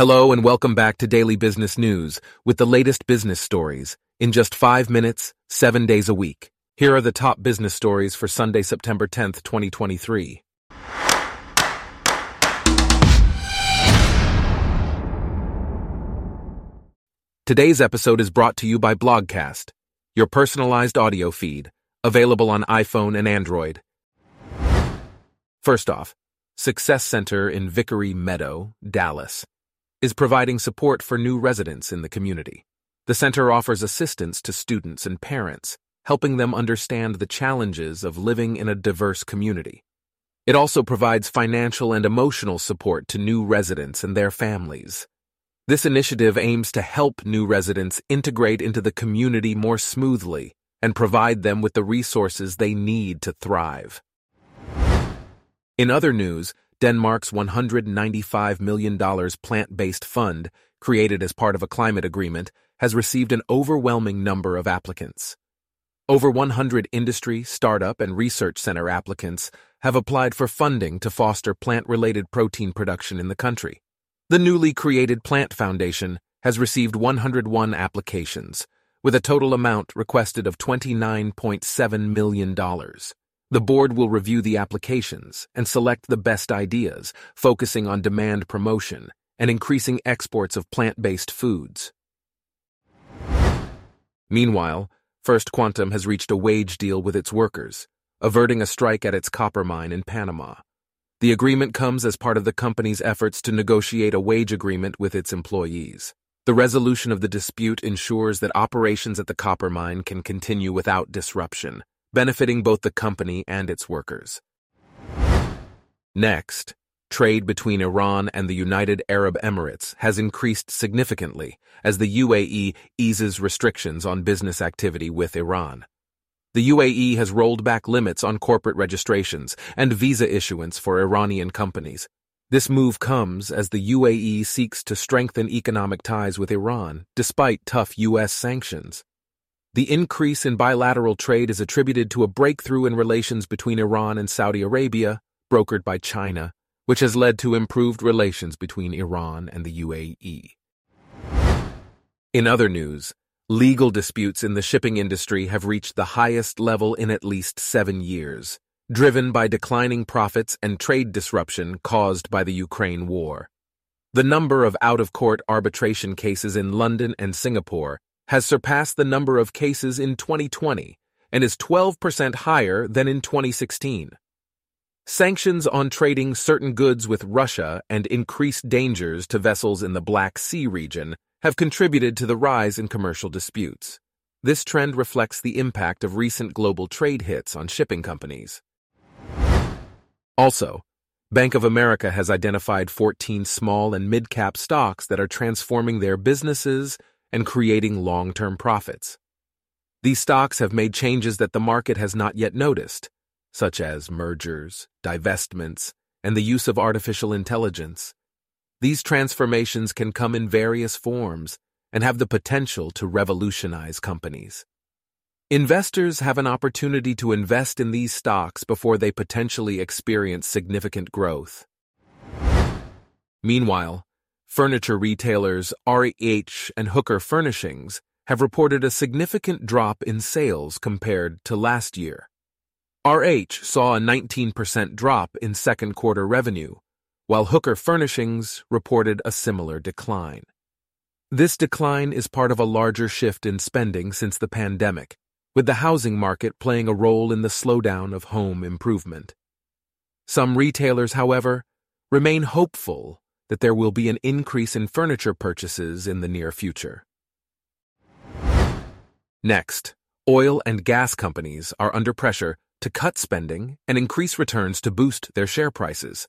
Hello and welcome back to Daily Business News with the latest business stories in just five minutes, seven days a week. Here are the top business stories for Sunday, September 10th, 2023. Today's episode is brought to you by Blogcast, your personalized audio feed, available on iPhone and Android. First off, Success Center in Vickery Meadow, Dallas is providing support for new residents in the community. The center offers assistance to students and parents, helping them understand the challenges of living in a diverse community. It also provides financial and emotional support to new residents and their families. This initiative aims to help new residents integrate into the community more smoothly and provide them with the resources they need to thrive. In other news, Denmark's $195 million plant based fund, created as part of a climate agreement, has received an overwhelming number of applicants. Over 100 industry, startup, and research center applicants have applied for funding to foster plant related protein production in the country. The newly created Plant Foundation has received 101 applications, with a total amount requested of $29.7 million. The board will review the applications and select the best ideas, focusing on demand promotion and increasing exports of plant-based foods. Meanwhile, First Quantum has reached a wage deal with its workers, averting a strike at its copper mine in Panama. The agreement comes as part of the company's efforts to negotiate a wage agreement with its employees. The resolution of the dispute ensures that operations at the copper mine can continue without disruption, benefiting both the company and its workers. Next, trade between Iran and the United Arab Emirates has increased significantly as the UAE eases restrictions on business activity with Iran. The UAE has rolled back limits on corporate registrations and visa issuance for Iranian companies. This move comes as the UAE seeks to strengthen economic ties with Iran despite tough U.S. sanctions. The increase in bilateral trade is attributed to a breakthrough in relations between Iran and Saudi Arabia, brokered by China, which has led to improved relations between Iran and the UAE. In other news, legal disputes in the shipping industry have reached the highest level in at least seven years, driven by declining profits and trade disruption caused by the Ukraine war. The number of out of court arbitration cases in London and Singapore has surpassed the number of cases in 2020 and is 12% higher than in 2016. Sanctions on trading certain goods with Russia and increased dangers to vessels in the Black Sea region have contributed to the rise in commercial disputes. This trend reflects the impact of recent global trade hits on shipping companies. Also, Bank of America has identified 14 small and mid-cap stocks that are transforming their businesses and creating long-term profits. These stocks have made changes that the market has not yet noticed, such as mergers, divestments, and the use of artificial intelligence. These transformations can come in various forms and have the potential to revolutionize companies. Investors have an opportunity to invest in these stocks before they potentially experience significant growth. Meanwhile, Furniture retailers RH and Hooker Furnishings have reported a significant drop in sales compared to last year. RH saw a 19% drop in second quarter revenue, while Hooker Furnishings reported a similar decline. This decline is part of a larger shift in spending since the pandemic, with the housing market playing a role in the slowdown of home improvement. Some retailers, however, remain hopeful that there will be an increase in furniture purchases in the near future. Next, oil and gas companies are under pressure to cut spending and increase returns to boost their share prices.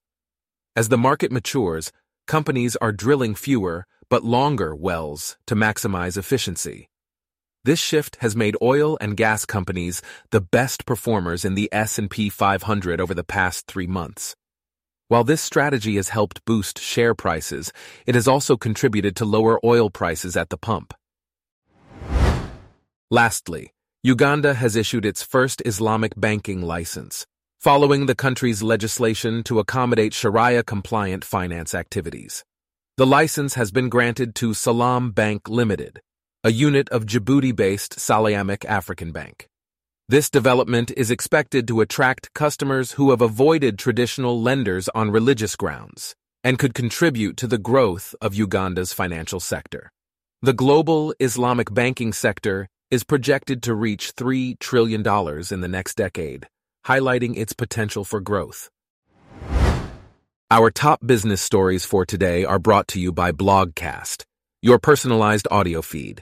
As the market matures, companies are drilling fewer but longer wells to maximize efficiency. This shift has made oil and gas companies the best performers in the S&P 500 over the past 3 months. While this strategy has helped boost share prices, it has also contributed to lower oil prices at the pump. Lastly, Uganda has issued its first Islamic banking license, following the country's legislation to accommodate Sharia compliant finance activities. The license has been granted to Salam Bank Limited, a unit of Djibouti-based Saliamic African Bank. This development is expected to attract customers who have avoided traditional lenders on religious grounds and could contribute to the growth of Uganda's financial sector. The global Islamic banking sector is projected to reach $3 trillion in the next decade, highlighting its potential for growth. Our top business stories for today are brought to you by Blogcast, your personalized audio feed.